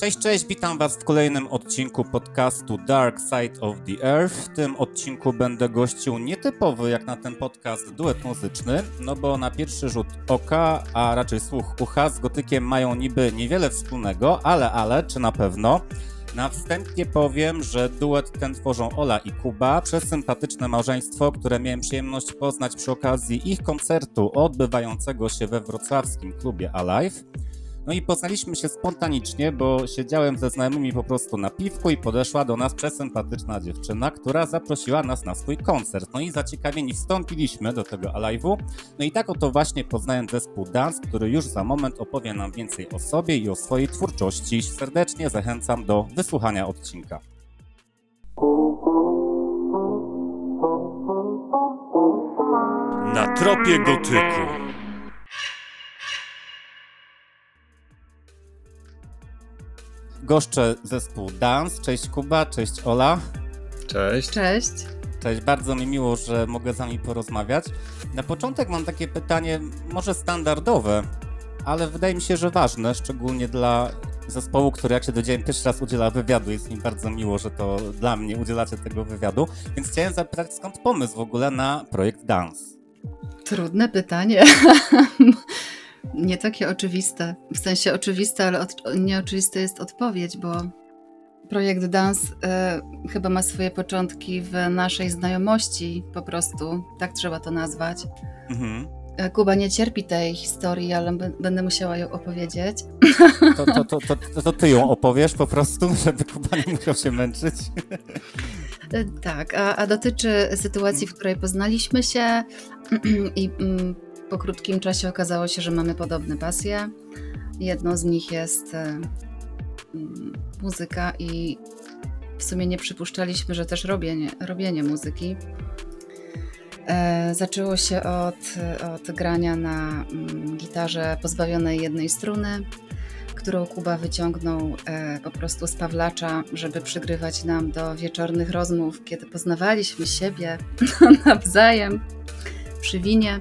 Cześć, cześć, witam Was w kolejnym odcinku podcastu Dark Side of the Earth. W tym odcinku będę gościł nietypowy jak na ten podcast duet muzyczny, no bo na pierwszy rzut oka, a raczej słuch ucha z gotykiem mają niby niewiele wspólnego, ale, ale, czy na pewno? Na wstępie powiem, że duet ten tworzą Ola i Kuba, przesympatyczne małżeństwo, które miałem przyjemność poznać przy okazji ich koncertu odbywającego się we wrocławskim klubie Alive. No i poznaliśmy się spontanicznie, bo siedziałem ze znajomymi po prostu na piwku i podeszła do nas przesympatyczna dziewczyna, która zaprosiła nas na swój koncert. No i zaciekawieni wstąpiliśmy do tego Alive'u. No i tak oto właśnie poznałem zespół Dance, który już za moment opowie nam więcej o sobie i o swojej twórczości. Serdecznie zachęcam do wysłuchania odcinka. Na tropie gotyku. Goszczę zespół Dance. Cześć Kuba, cześć Ola. Cześć. Cześć. Cześć, bardzo mi miło, że mogę z wami porozmawiać. Na początek mam takie pytanie, może standardowe, ale wydaje mi się, że ważne, szczególnie dla zespołu, który jak się dowiedziałem pierwszy raz udziela wywiadu. Jest mi bardzo miło, że to dla mnie udzielacie tego wywiadu. Więc chciałem zapytać, skąd pomysł w ogóle na projekt Dance? Trudne pytanie. nie takie oczywiste. W sensie oczywiste, ale od, nieoczywiste jest odpowiedź, bo projekt Dance y, chyba ma swoje początki w naszej znajomości, po prostu. Tak trzeba to nazwać. Mhm. E, Kuba nie cierpi tej historii, ale b- będę musiała ją opowiedzieć. To, to, to, to, to ty ją opowiesz po prostu, żeby Kuba nie musiał się męczyć. E, Tak, a, a dotyczy sytuacji, w której poznaliśmy się i mm, po krótkim czasie okazało się, że mamy podobne pasje. Jedną z nich jest e, mm, muzyka i w sumie nie przypuszczaliśmy, że też robienie, robienie muzyki. E, Zaczęło się od, od grania na mm, gitarze pozbawionej jednej struny, którą Kuba wyciągnął e, po prostu z Pawlacza, żeby przygrywać nam do wieczornych rozmów, kiedy poznawaliśmy siebie nawzajem przy winie.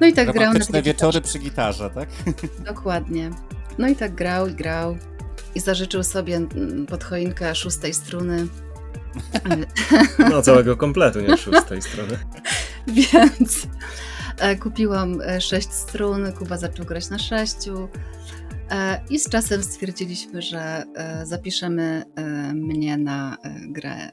No i tak grał na tej wieczory przy gitarze, tak? Dokładnie. No i tak grał i grał. I zażyczył sobie mm, pod choinkę szóstej struny. No całego kompletu, nie szóstej strony. Więc e, kupiłam e, sześć strun, Kuba zaczął grać na sześciu. E, I z czasem stwierdziliśmy, że e, zapiszemy e, mnie na grę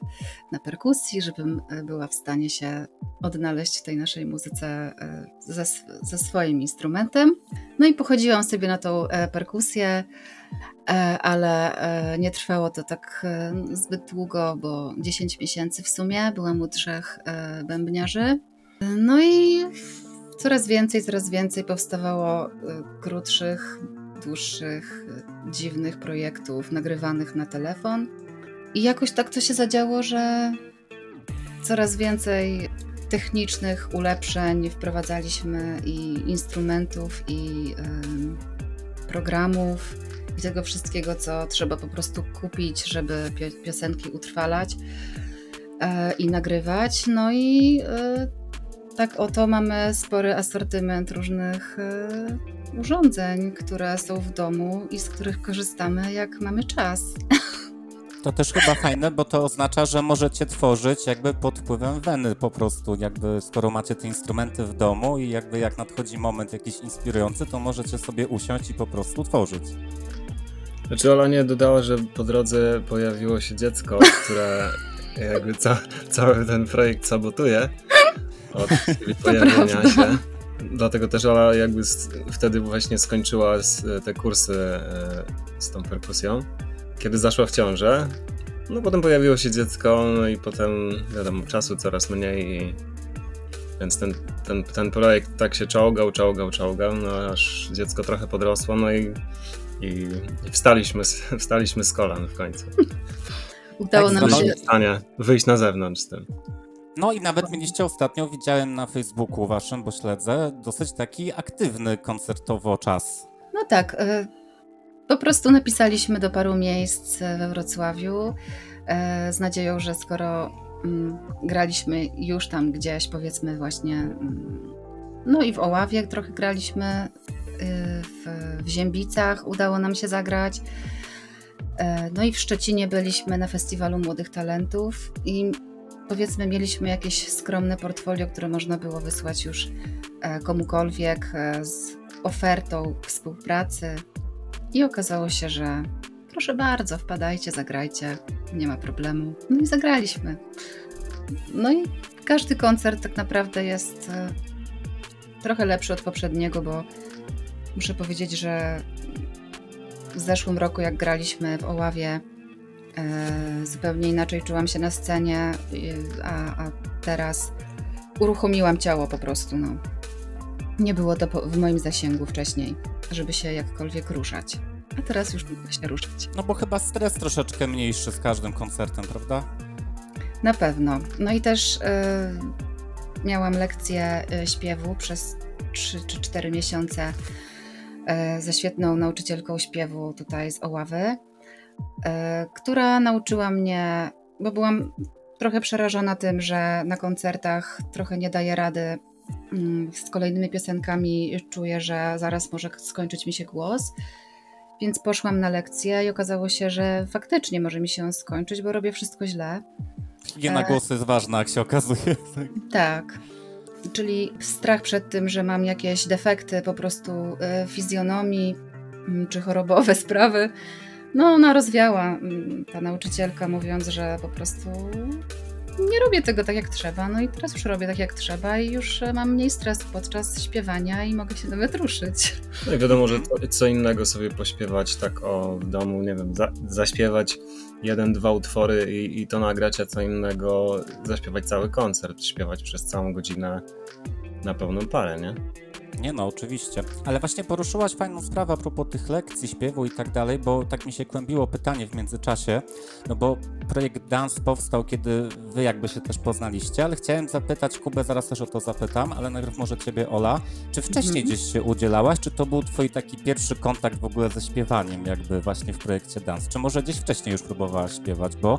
na perkusji, żebym była w stanie się odnaleźć w tej naszej muzyce ze, ze swoim instrumentem. No i pochodziłam sobie na tą perkusję, ale nie trwało to tak zbyt długo, bo 10 miesięcy w sumie. Byłam u trzech bębniarzy. No i coraz więcej, coraz więcej powstawało krótszych, dłuższych, e, dziwnych projektów nagrywanych na telefon. I jakoś tak to się zadziało, że coraz więcej technicznych ulepszeń wprowadzaliśmy i instrumentów, i programów, i tego wszystkiego, co trzeba po prostu kupić, żeby pio- piosenki utrwalać e, i nagrywać. No i e, tak oto mamy spory asortyment różnych e, urządzeń, które są w domu i z których korzystamy, jak mamy czas. To też chyba fajne, bo to oznacza, że możecie tworzyć jakby pod wpływem weny po prostu, jakby skoro macie te instrumenty w domu i jakby jak nadchodzi moment jakiś inspirujący, to możecie sobie usiąść i po prostu tworzyć. Znaczy Ola nie dodała, że po drodze pojawiło się dziecko, które jakby ca cały ten projekt sabotuje od pojawienia się. Dlatego też Ola jakby wtedy właśnie skończyła te kursy e, z tą perkusją. Kiedy zaszła w ciążę, no potem pojawiło się dziecko, no i potem wiadomo, czasu coraz mniej i więc ten, ten, ten projekt tak się czołgał, czołgał, czołgał, no aż dziecko trochę podrosło, no i, i, i wstaliśmy, z, wstaliśmy z kolan w końcu. Udało Tak, nam się stanie wyjść na zewnątrz z tym. No i nawet mieliście ostatnio, widziałem na Facebooku waszym, bo śledzę, dosyć taki aktywny koncertowo czas. No tak. e, Po prostu napisaliśmy do paru miejsc e, we Wrocławiu e, z nadzieją, że skoro mm, graliśmy już tam gdzieś, powiedzmy właśnie, mm, no i w Oławie trochę graliśmy, w, w Ziębicach udało nam się zagrać. No i w Szczecinie byliśmy na Festiwalu Młodych Talentów i powiedzmy mieliśmy jakieś skromne portfolio, które można było wysłać już e, komukolwiek e, z ofertą współpracy i okazało się, że proszę bardzo, wpadajcie, zagrajcie, nie ma problemu. No i zagraliśmy. No i każdy koncert tak naprawdę jest e, trochę lepszy od poprzedniego, bo muszę powiedzieć, że w zeszłym roku, jak graliśmy w Oławie, zupełnie inaczej czułam się na scenie, a, a teraz uruchomiłam ciało po prostu. No. Nie było to w moim zasięgu wcześniej, żeby się jakkolwiek ruszać. A teraz już mogę się ruszać. No bo chyba stres troszeczkę mniejszy z każdym koncertem, prawda? Na pewno. No i też y, miałam lekcję y, śpiewu przez 3 czy 4 miesiące ze świetną nauczycielką śpiewu tutaj z Oławy, która nauczyła mnie, bo byłam trochę przerażona tym, że na koncertach trochę nie daję rady mm, z kolejnymi piosenkami, czuję, że zaraz może skończyć mi się głos. Więc poszłam na lekcję i okazało się, że faktycznie może mi się skończyć, bo robię wszystko źle. Higiena e... głosu jest ważna, jak się okazuje. Tak. Czyli strach przed tym, że mam jakieś defekty po prostu e, fizjonomii mm, czy chorobowe sprawy, no ona rozwiała mm, ta nauczycielka, mówiąc, że po prostu nie robię tego tak jak trzeba. No i teraz już robię tak jak trzeba i już e, mam mniej stresu podczas śpiewania i mogę się nawet ruszyć. No i wiadomo, że co innego sobie pośpiewać tak o w domu, nie wiem, za, zaśpiewać jeden, dwa utwory i, i to nagrać, a co innego zaśpiewać cały koncert, śpiewać przez całą godzinę na pełną parę, nie? Nie no, oczywiście. Ale właśnie poruszyłaś fajną sprawę a propos tych lekcji, śpiewu i tak dalej, bo tak mi się kłębiło pytanie w międzyczasie, no bo projekt Dance powstał, kiedy wy jakby się też poznaliście, ale chciałem zapytać Kubę, zaraz też o to zapytam, ale najpierw może ciebie Ola, czy wcześniej mhm. gdzieś się udzielałaś, czy to był twój taki pierwszy kontakt w ogóle ze śpiewaniem jakby właśnie w projekcie Dance, czy może gdzieś wcześniej już próbowałaś śpiewać, bo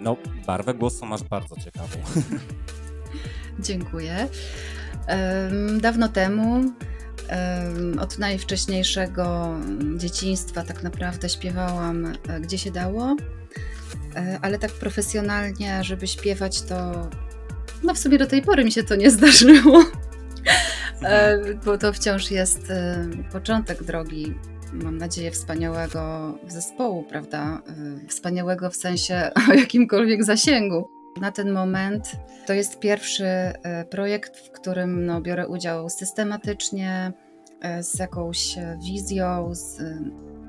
no barwę głosu masz bardzo ciekawą. Dziękuję. Dawno temu, od najwcześniejszego dzieciństwa, tak naprawdę śpiewałam e, gdzie się dało, e, ale tak profesjonalnie, żeby śpiewać, to no w sumie do tej pory mi się to nie zdarzyło, e, bo to wciąż jest początek drogi mam nadzieję, wspaniałego zespołu, prawda? Wspaniałego w sensie o jakimkolwiek zasięgu. Na ten moment to jest pierwszy e, projekt, w którym no, biorę udział systematycznie, e, z jakąś wizją, z,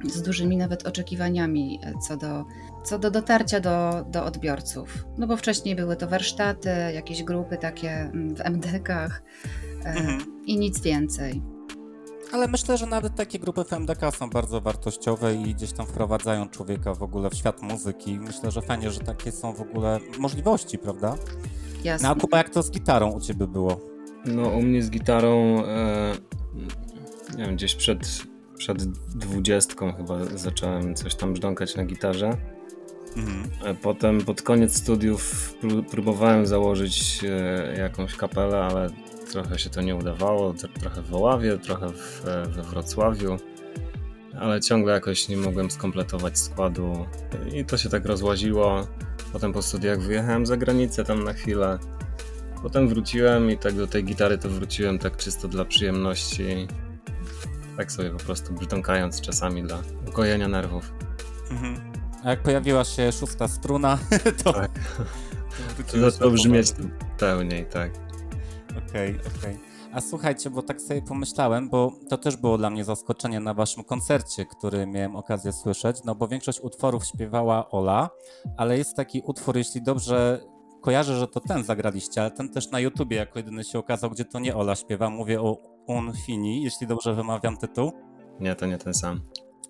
z dużymi nawet oczekiwaniami e, co do, co do dotarcia do, do odbiorców. No bo wcześniej były to warsztaty, jakieś grupy takie mm, w MDK-ach mhm. i nic więcej. Ale myślę, że nawet takie grupy FMDK są bardzo wartościowe i gdzieś tam wprowadzają człowieka w ogóle w świat muzyki. Myślę, że fajnie, że takie są w ogóle możliwości, prawda? Jasne. No a Kuba, jak to z gitarą u ciebie było? No u mnie z gitarą, e, nie wiem, gdzieś przed, przed dwudziestką chyba zacząłem coś tam brzdąkać na gitarze. Mhm. E, potem pod koniec studiów próbowałem założyć e, jakąś kapelę, ale trochę się to nie udawało, trochę w Oławie, trochę w, we Wrocławiu, ale ciągle jakoś nie mogłem skompletować składu i to się tak rozłaziło. Potem po studiach wyjechałem za granicę tam na chwilę. Potem wróciłem i tak do tej gitary to wróciłem tak czysto dla przyjemności. Tak sobie po prostu brzdąkając czasami dla ukojenia nerwów. Mhm. A jak pojawiła się szósta struna, to... Tak. To zaczęło brzmieć pełniej, tak. Okej, okay, okej. Okay. A słuchajcie, bo tak sobie pomyślałem, bo to też było dla mnie zaskoczenie na waszym koncercie, który miałem okazję słyszeć, no bo większość utworów śpiewała Ola, ale jest taki utwór, jeśli dobrze kojarzę, że to ten zagraliście, ale ten też na YouTubie jako jedyny się okazał, gdzie to nie Ola śpiewa, mówię o Un Fini, jeśli dobrze wymawiam tytuł. Nie, to nie ten sam.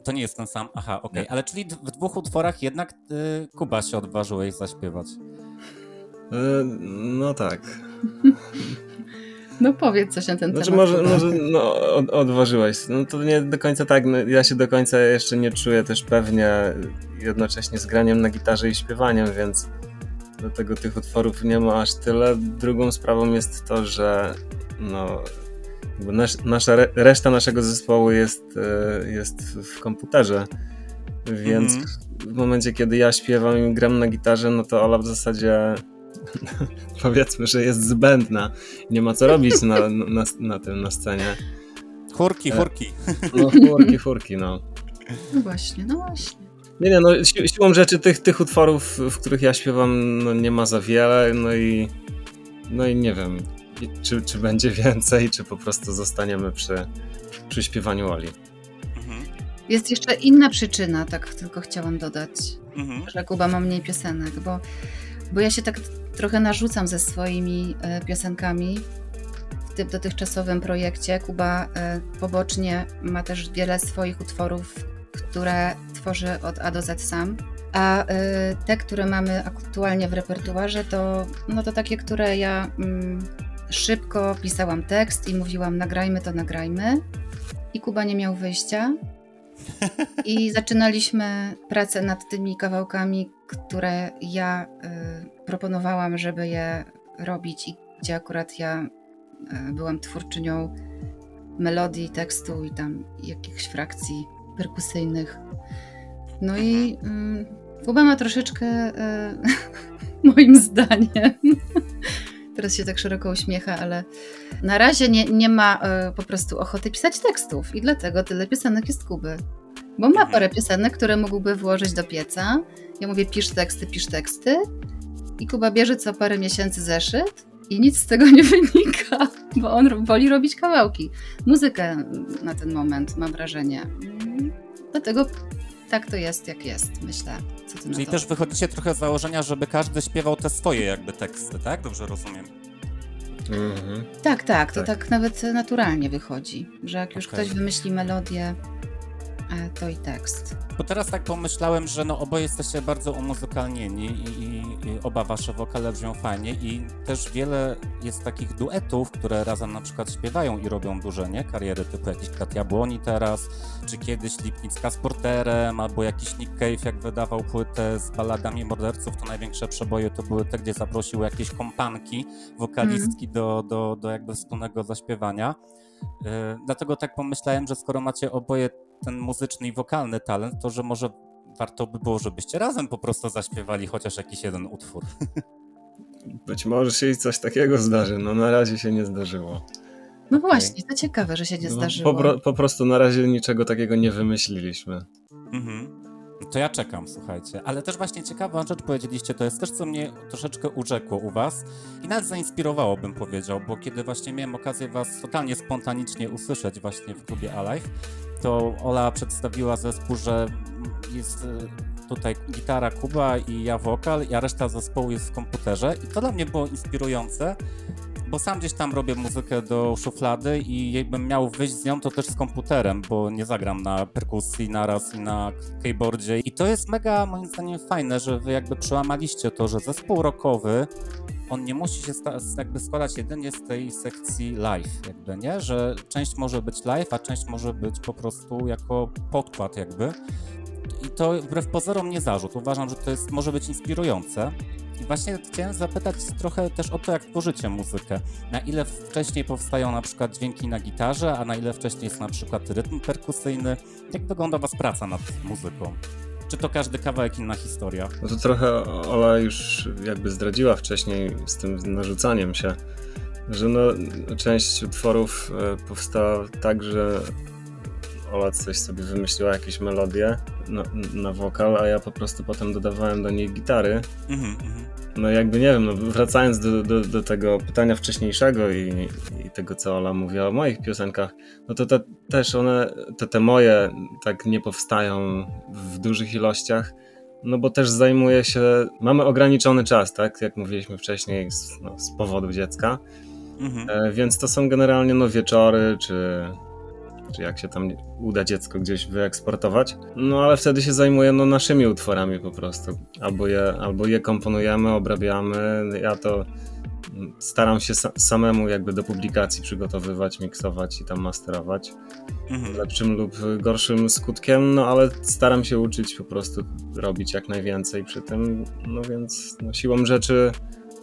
To nie jest ten sam, aha, okej, okay. ale czyli w dwóch utworach jednak y, Kuba się odważyłeś zaśpiewać. Y, no tak. No powiedz coś na ten znaczy, temat. Może, może no, od, odważyłeś. No to nie do końca tak. No, ja się do końca jeszcze nie czuję też pewnie jednocześnie z graniem na gitarze i śpiewaniem, więc dlatego tych utworów nie ma aż tyle. Drugą sprawą jest to, że no, nasz, nasza reszta naszego zespołu jest, e, jest w komputerze. Więc Mhm. w momencie, kiedy ja śpiewam i gram na gitarze, no to Ola w zasadzie powiedzmy, że jest zbędna. Nie ma co robić na, na, na tym, na scenie. Chórki, E. chórki. No furki, furki, no. No właśnie, no właśnie. Nie, nie, no si siłą rzeczy tych, tych utworów, w których ja śpiewam, no nie ma za wiele, no i no i nie wiem, i- czy, czy będzie więcej, czy po prostu zostaniemy przy, przy śpiewaniu Oli. Mhm. Jest jeszcze inna przyczyna, tak tylko chciałam dodać, Mhm. że Kuba ma mniej piosenek, bo, bo ja się tak trochę narzucam ze swoimi e, piosenkami w tym dotychczasowym projekcie. Kuba e, pobocznie ma też wiele swoich utworów, które tworzy od A do Z sam. A e, te, które mamy aktualnie w repertuarze, to, no to takie, które ja mm, szybko pisałam tekst i mówiłam nagrajmy to, nagrajmy. I Kuba nie miał wyjścia. I zaczynaliśmy pracę nad tymi kawałkami, które ja y, proponowałam, żeby je robić, i gdzie akurat ja y, byłam twórczynią melodii, tekstu i tam jakichś frakcji perkusyjnych. No i Kuba ma troszeczkę, y, moim zdaniem, teraz się tak szeroko uśmiecha, ale na razie nie, nie ma y, po prostu ochoty pisać tekstów i dlatego tyle piosenek jest Kuby. Bo ma parę piosenek, które mógłby włożyć do pieca. Ja mówię, pisz teksty, pisz teksty. I Kuba bierze co parę miesięcy zeszyt i nic z tego nie wynika, bo on woli robić kawałki. Muzykę na ten moment, mam wrażenie. Dlatego tak to jest, jak jest, myślę. Co ty na Czyli to? też wychodzicie trochę z założenia, żeby każdy śpiewał te swoje jakby teksty, tak? Dobrze rozumiem. Mhm. Tak, tak, to Tak. tak. nawet naturalnie wychodzi, że jak już Okej. ktoś wymyśli melodię, to i tekst. Bo teraz tak pomyślałem, że no oboje jesteście bardzo umuzykalnieni i, i, i oba wasze wokale brzmią fajnie i też wiele jest takich duetów, które razem na przykład śpiewają i robią duże, nie? Kariery typu jakiś Kat Jabłoni teraz, czy kiedyś Lipnicka z Porterem, albo jakiś Nick Cave jak wydawał płytę z baladami morderców, to największe przeboje to były te, gdzie zaprosił jakieś kompanki, wokalistki do, do, do jakby wspólnego zaśpiewania. Yy, dlatego tak pomyślałem, że skoro macie oboje ten muzyczny i wokalny talent, to że może warto by było, żebyście razem po prostu zaśpiewali chociaż jakiś jeden utwór. Być może się i coś takiego zdarzy, no na razie się nie zdarzyło. No Okej. właśnie, to ciekawe, że się nie No, zdarzyło. po, po prostu na razie niczego takiego nie wymyśliliśmy. Mhm. To ja czekam, słuchajcie. Ale też właśnie ciekawą rzecz powiedzieliście, to jest też, co mnie troszeczkę urzekło u was i nawet zainspirowało, bym powiedział, bo kiedy właśnie miałem okazję was totalnie spontanicznie usłyszeć właśnie w klubie Alive, to Ola przedstawiła zespół, że jest y, tutaj gitara Kuba i ja wokal, a reszta zespołu jest w komputerze i to dla mnie było inspirujące, bo sam gdzieś tam robię muzykę do szuflady i jakbym miał wyjść z nią, to też z komputerem, bo nie zagram na perkusji naraz i na keyboardzie. I to jest mega, moim zdaniem, fajne, że wy jakby przełamaliście to, że zespół rockowy on nie musi się jakby składać jedynie z tej sekcji live, jakby, nie? Że część może być live, a część może być po prostu jako podkład jakby. I to wbrew pozorom nie zarzut. Uważam, że to jest, może być inspirujące. Właśnie chciałem zapytać trochę też o to, jak tworzycie muzykę. Na ile wcześniej powstają na przykład dźwięki na gitarze, a na ile wcześniej jest na przykład rytm perkusyjny. Jak wygląda was praca nad muzyką? Czy to każdy kawałek inna historia? No to trochę Ola już jakby zdradziła wcześniej z tym narzucaniem się, że no, część utworów e, powstała tak, że Ola coś sobie wymyśliła, jakieś melodie na, na wokal, a ja po prostu potem dodawałem do niej gitary. Mhm, mhm. No jakby nie wiem, no wracając do, do, do tego pytania wcześniejszego i, i tego, co Ola mówiła o moich piosenkach, no to te, też one, te, te moje tak nie powstają w dużych ilościach, no bo też zajmuje się, mamy ograniczony czas, tak, jak mówiliśmy wcześniej, z, no, z powodu dziecka, Mhm. e, więc to są generalnie no wieczory, czy, czy jak się tam uda dziecko gdzieś wyeksportować. No ale wtedy się zajmuję no, naszymi utworami po prostu. Albo je, albo je komponujemy, obrabiamy. Ja to mm, staram się sa samemu jakby do publikacji przygotowywać, miksować i tam masterować. Mhm. Lepszym lub gorszym skutkiem, no ale staram się uczyć po prostu robić jak najwięcej przy tym. No więc no, siłą rzeczy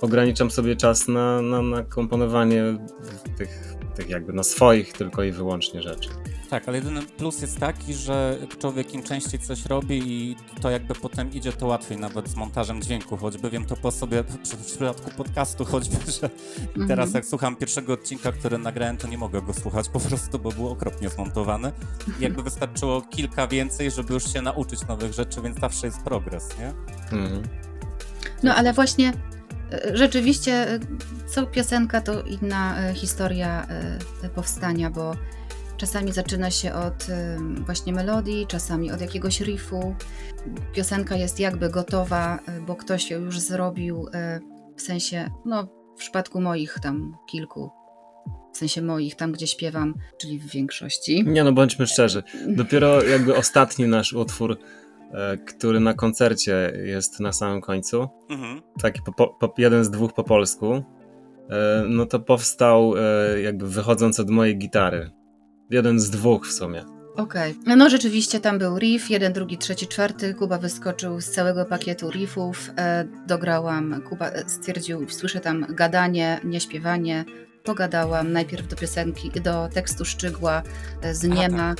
ograniczam sobie czas na, na, na komponowanie tych, tych jakby no swoich tylko i wyłącznie rzeczy. Tak, ale jedyny plus jest taki, że człowiek im częściej coś robi i to jakby potem idzie to łatwiej nawet z montażem dźwięku, choćby wiem to po sobie w, w przypadku podcastu, choćby, że i teraz Mhm. jak słucham pierwszego odcinka, który nagrałem, to nie mogę go słuchać po prostu, bo był okropnie zmontowany. I jakby wystarczyło kilka więcej, żeby już się nauczyć nowych rzeczy, więc zawsze jest progres, nie? Mhm. No ale właśnie e, rzeczywiście e, co piosenka to inna e, historia powstania, bo czasami zaczyna się od właśnie melodii, czasami od jakiegoś riffu. Piosenka jest jakby gotowa, e, bo ktoś ją już zrobił, e, w sensie, no w przypadku moich tam kilku, w sensie moich, tam gdzie śpiewam, czyli w większości. Nie no, bądźmy szczerzy. Dopiero jakby ostatni nasz utwór, e, który na koncercie jest na samym końcu, Mhm. taki po, po, jeden z dwóch po polsku, no to powstał jakby wychodząc od mojej gitary. Jeden z dwóch w sumie. Okej. No rzeczywiście tam był riff, jeden, drugi, trzeci, czwarty. Kuba wyskoczył z całego pakietu riffów. E, dograłam. Kuba e, stwierdził, słyszę tam gadanie, nie śpiewanie. Pogadałam najpierw do piosenki, do tekstu szczygła e, z Niema.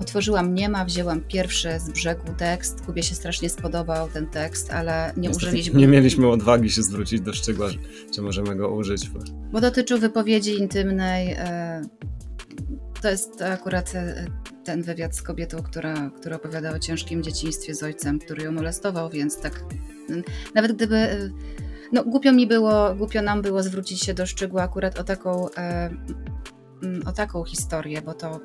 Otworzyłam Niema, wzięłam pierwszy z brzegu tekst. Kubie się strasznie spodobał ten tekst, ale nie Niestety użyliśmy. Nie mieliśmy odwagi się zwrócić do szczegóła, że- czy możemy go użyć. Bo... Bo dotyczył wypowiedzi intymnej. e, To jest akurat e, ten wywiad z kobietą, która, która opowiada o ciężkim dzieciństwie z ojcem, który ją molestował, więc tak. Nawet gdyby. e, No, głupio mi było, głupio nam było zwrócić się do szczegółu akurat o taką, e, o taką historię, bo to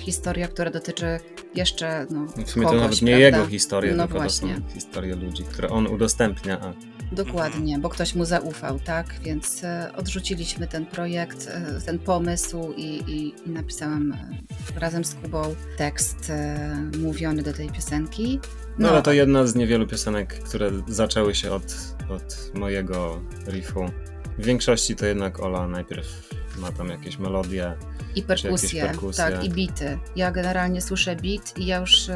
historia, która dotyczy jeszcze no, W sumie kogoś, to nawet nie prawda? jego historie, No tylko właśnie. to są historie ludzi, które on udostępnia. A Dokładnie, bo ktoś mu zaufał, tak? Więc e, odrzuciliśmy ten projekt, e, ten pomysł i, i, i napisałam e, razem z Kubą tekst mówiony do tej piosenki. No, ale to jedna z niewielu piosenek, które zaczęły się od, od mojego riffu. W większości to jednak Ola najpierw ma tam jakieś melodie. I perkusje, perkusje. tak, i bity. Ja generalnie słyszę beat i ja już.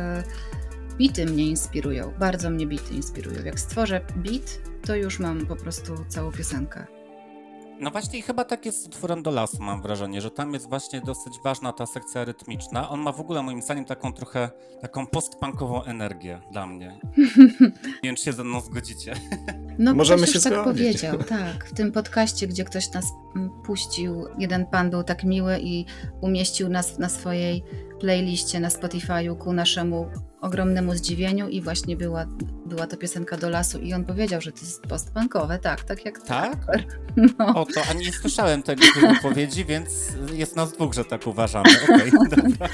Bity mnie inspirują, bardzo mnie bity inspirują. Jak stworzę beat, to już mam po prostu całą piosenkę. No właśnie i chyba tak jest z utworem do lasu, mam wrażenie, że tam jest właśnie dosyć ważna ta sekcja rytmiczna. On ma w ogóle moim zdaniem taką trochę, taką postpunkową energię dla mnie. Nie wiem, czy się ze mną zgodzicie. No, Możemy ktoś się już tak zgodzić. powiedział, tak. W tym podcaście, gdzie ktoś nas puścił, jeden pan był tak miły i umieścił nas na swojej playliście na Spotify'u ku naszemu ogromnemu zdziwieniu i właśnie była, była to piosenka do lasu i on powiedział, że to jest postpunkowe, tak, tak jak Tak? No. O to, a nie słyszałem tego tej wypowiedzi, więc jest nas dwóch, że tak uważamy. Okej, dobra.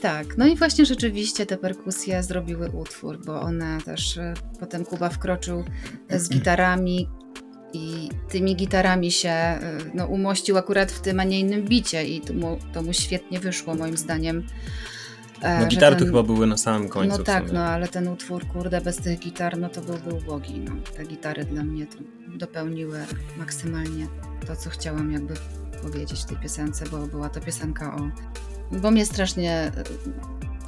Tak, no i właśnie rzeczywiście te perkusje zrobiły utwór, bo one też, e, potem Kuba wkroczył z gitarami i tymi gitarami się e, no, umościł akurat w tym, a nie innym bicie i to mu, to mu świetnie wyszło moim zdaniem. E, No gitary to ten- chyba były na samym końcu. No tak, no ale ten utwór, kurde, bez tych gitar, no to byłby ubogi. No. Te gitary dla mnie to dopełniły maksymalnie to, co chciałam jakby powiedzieć w tej piosence, bo była to piosenka o... Bo mnie strasznie e,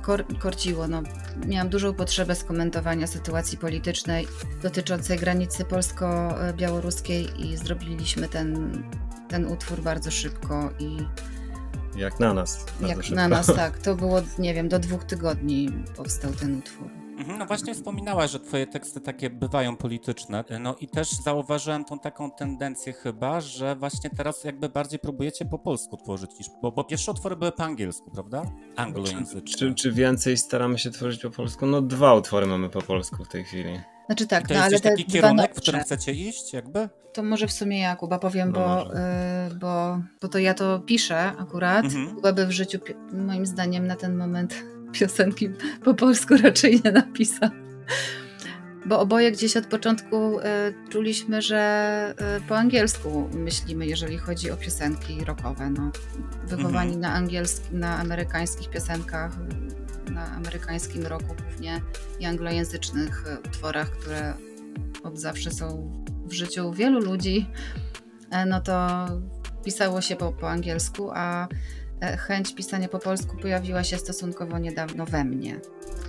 kor korciło, no. Miałam dużą potrzebę skomentowania sytuacji politycznej dotyczącej granicy polsko-białoruskiej i zrobiliśmy ten, ten utwór bardzo szybko i Jak na nas. jak szybko. na nas tak, to było, nie wiem, do dwóch tygodni powstał ten utwór. Mhm, No właśnie wspominałaś, że twoje teksty takie bywają polityczne. No i też zauważyłem tą taką tendencję chyba, że właśnie teraz jakby bardziej próbujecie po polsku tworzyć niż... Bo, bo pierwsze utwory były po angielsku, prawda? Anglojęzyczne. Czy, czy więcej staramy się tworzyć po polsku? No dwa utwory mamy po polsku w tej chwili. Znaczy I tak, to no jest ale taki kierunek, w którym chcecie iść jakby? to może w sumie ja Kuba powiem, No bo, y, bo, bo to ja to piszę akurat. Mhm. Kuba by w życiu, moim zdaniem na ten moment piosenki po polsku raczej nie napisał. Bo oboje gdzieś od początku y, czuliśmy, że y, po angielsku myślimy, jeżeli chodzi o piosenki rockowe. No, wychowani Mhm. na, angielskim, na amerykańskich piosenkach, na amerykańskim roku głównie i anglojęzycznych y, utworach, które od zawsze są w życiu wielu ludzi, e, no to pisało się po, po angielsku, a e, chęć pisania po polsku pojawiła się stosunkowo niedawno we mnie.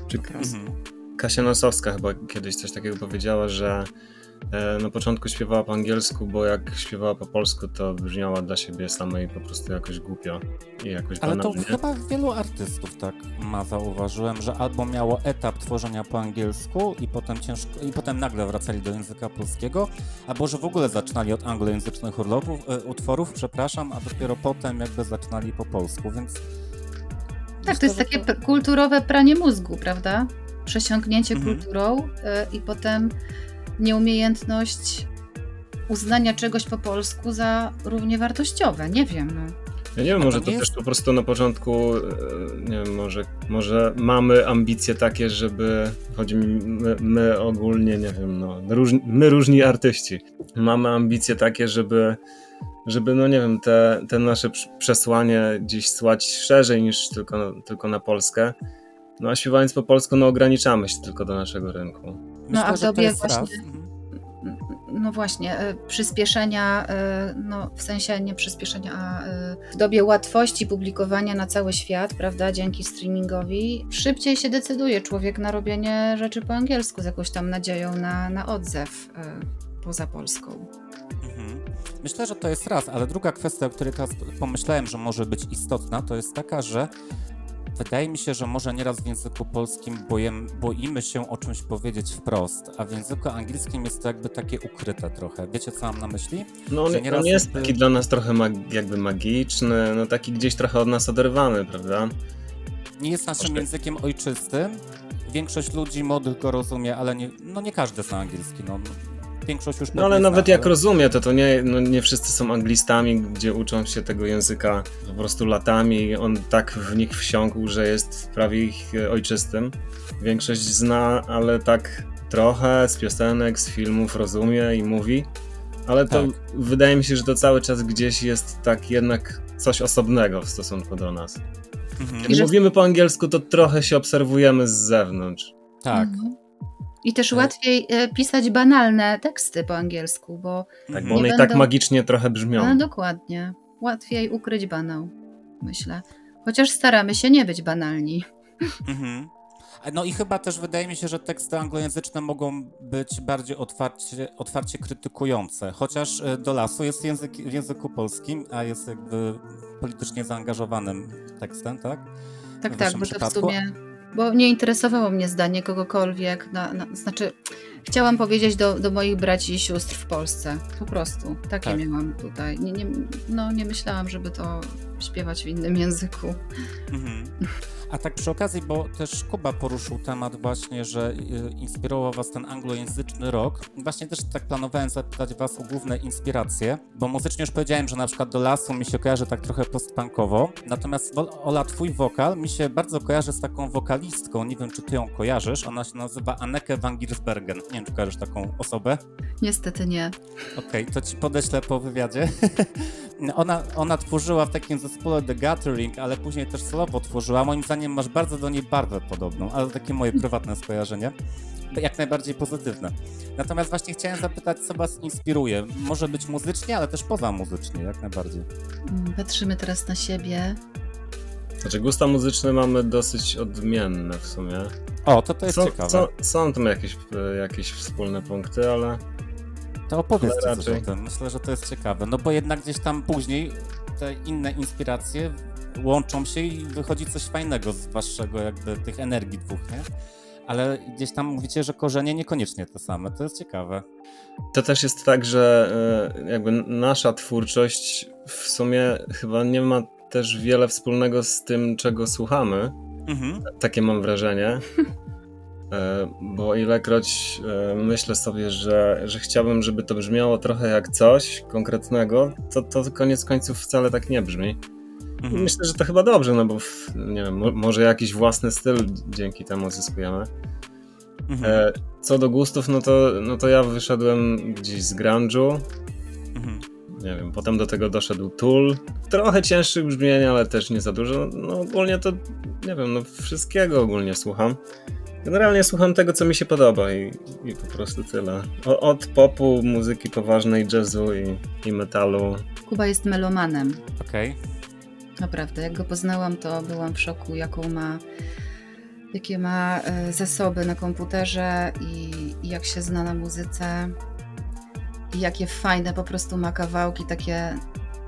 Czy Po prostu. Mhm. Kasia Nosowska chyba kiedyś coś takiego powiedziała, że e, na początku śpiewała po angielsku, bo jak śpiewała po polsku, to brzmiała dla siebie samej po prostu jakoś głupio i jakoś Ale to chyba wielu artystów tak ma, zauważyłem, że albo miało etap tworzenia po angielsku i potem ciężko, i potem nagle wracali do języka polskiego, albo że w ogóle zaczynali od anglojęzycznych urlopów, e, utworów, przepraszam, a dopiero potem jakby zaczynali po polsku, więc... Tak, to jest takie kulturowe pranie mózgu, prawda? Przesiąknięcie Mhm. kulturą y, i potem nieumiejętność uznania czegoś po polsku za równie wartościowe. Nie wiem. No. Ja nie wiem, A może to też po prostu na początku, e, nie wiem, może, może mamy ambicje takie, żeby, chodzi mi, my, my ogólnie, nie wiem, no, różni, my różni artyści, mamy ambicje takie, żeby, żeby no nie wiem, te, te nasze przesłanie gdzieś słać szerzej niż tylko, tylko na Polskę. No a śpiewając po polsku, no ograniczamy się tylko do naszego rynku. Myślę, a w że to raz. No właśnie, y, przyspieszenia, y, no w sensie nie przyspieszenia, a y, w dobie łatwości publikowania na cały świat, prawda, dzięki streamingowi, szybciej się decyduje człowiek na robienie rzeczy po angielsku z jakąś tam nadzieją na, na odzew poza Polską. Mhm. Myślę, że to jest raz, ale druga kwestia, o której teraz pomyślałem, że może być istotna, to jest taka, że wydaje mi się, że może nieraz w języku polskim bojem, boimy się o czymś powiedzieć wprost, a w języku angielskim jest to jakby takie ukryte trochę. Wiecie, co mam na myśli? No on, on jest jakby- taki dla nas trochę mag, jakby magiczny, no taki gdzieś trochę od nas oderwany, prawda? Nie jest naszym językiem ojczystym. Większość ludzi młodych go rozumie, ale nie, no nie każdy zna angielski. No. Większość już No ale nawet jak ale- rozumie, to to nie, no nie wszyscy są anglistami, gdzie uczą się tego języka po prostu latami on tak w nich wsiąkł, że jest prawie ich e, ojczystym. Większość zna, ale tak trochę z piosenek, z filmów rozumie i mówi, ale to Tak. wydaje mi się, że to cały czas gdzieś jest tak jednak coś osobnego w stosunku do nas. Mhm. Kiedy że- mówimy po angielsku, to trochę się obserwujemy z zewnątrz. Tak. Mhm. I też E- łatwiej e, pisać banalne teksty po angielsku, bo Tak, bo one Nie i tak będą- magicznie trochę brzmią. no, dokładnie. Łatwiej ukryć banał, myślę. Chociaż staramy się nie być banalni. Mhm. No i chyba też wydaje mi się, że teksty anglojęzyczne mogą być bardziej otwarcie, otwarcie krytykujące, chociaż e, do lasu jest język, w języku polskim, a jest jakby politycznie zaangażowanym tekstem, tak? Tak, W tak, bo to w przypadku? sumie. Bo nie interesowało mnie zdanie kogokolwiek. Na, na, znaczy, chciałam powiedzieć do, do moich braci i sióstr w Polsce. Po prostu. Takie Tak. miałam tutaj. Nie, nie, no, nie myślałam, żeby to śpiewać w innym języku. Mhm. A tak przy okazji, bo też Kuba poruszył temat właśnie, że y, inspirował was ten anglojęzyczny rok. Właśnie też tak planowałem zapytać was o główne inspiracje, bo muzycznie już powiedziałem, że na przykład do lasu mi się kojarzy tak trochę postpunkowo, natomiast Ola, twój wokal mi się bardzo kojarzy z taką wokalistką, nie wiem czy ty ją kojarzysz, ona się nazywa Anneke van Giersbergen. Nie wiem czy kojarzysz taką osobę. Niestety nie. Okej, to ci podeślę po wywiadzie. ona, ona tworzyła w takim zespole The Gathering, ale później też solowo tworzyła. Moim zdaniem masz bardzo do niej barwę podobną, ale takie moje prywatne skojarzenie. Jak najbardziej pozytywne. Natomiast właśnie chciałem zapytać, co was inspiruje? Może być muzycznie, ale też poza muzycznie, jak najbardziej. Mm, Patrzymy teraz na siebie. Znaczy gusta muzyczne mamy dosyć odmienne w sumie. O, to to jest Są, ciekawe. są, są tam jakieś, e, jakieś wspólne punkty, ale To opowiedzcie Ale coś raczej. o tym. Myślę, że to jest ciekawe. No bo jednak gdzieś tam później te inne inspiracje łączą się i wychodzi coś fajnego z waszego jakby tych energii dwóch, nie? Ale gdzieś tam mówicie, że korzenie niekoniecznie te same. To jest ciekawe. to też jest tak, że e, jakby nasza twórczość w sumie chyba nie ma też wiele wspólnego z tym, czego słuchamy. Mhm. Takie mam wrażenie. E, Bo ilekroć e, myślę sobie, że, że chciałbym, żeby to brzmiało trochę jak coś konkretnego, to, to koniec końców wcale tak nie brzmi. Mhm. Myślę, że to chyba dobrze, no bo nie wiem, mo- może jakiś własny styl dzięki temu zyskujemy. Mhm. E, Co do gustów, no to, no to ja wyszedłem gdzieś z grunge'u, Mhm. Nie wiem, potem do tego doszedł Tool. Trochę cięższych brzmień, ale też nie za dużo. No ogólnie to, nie wiem, no wszystkiego ogólnie słucham. Generalnie słucham tego, co mi się podoba i, i po prostu tyle. O, od popu, muzyki poważnej, jazzu i, i metalu. Kuba jest melomanem. Okej. Naprawdę, jak go poznałam, to byłam w szoku, jaką ma jakie ma e, zasoby na komputerze i, i jak się zna na muzyce. I jakie fajne po prostu ma kawałki takie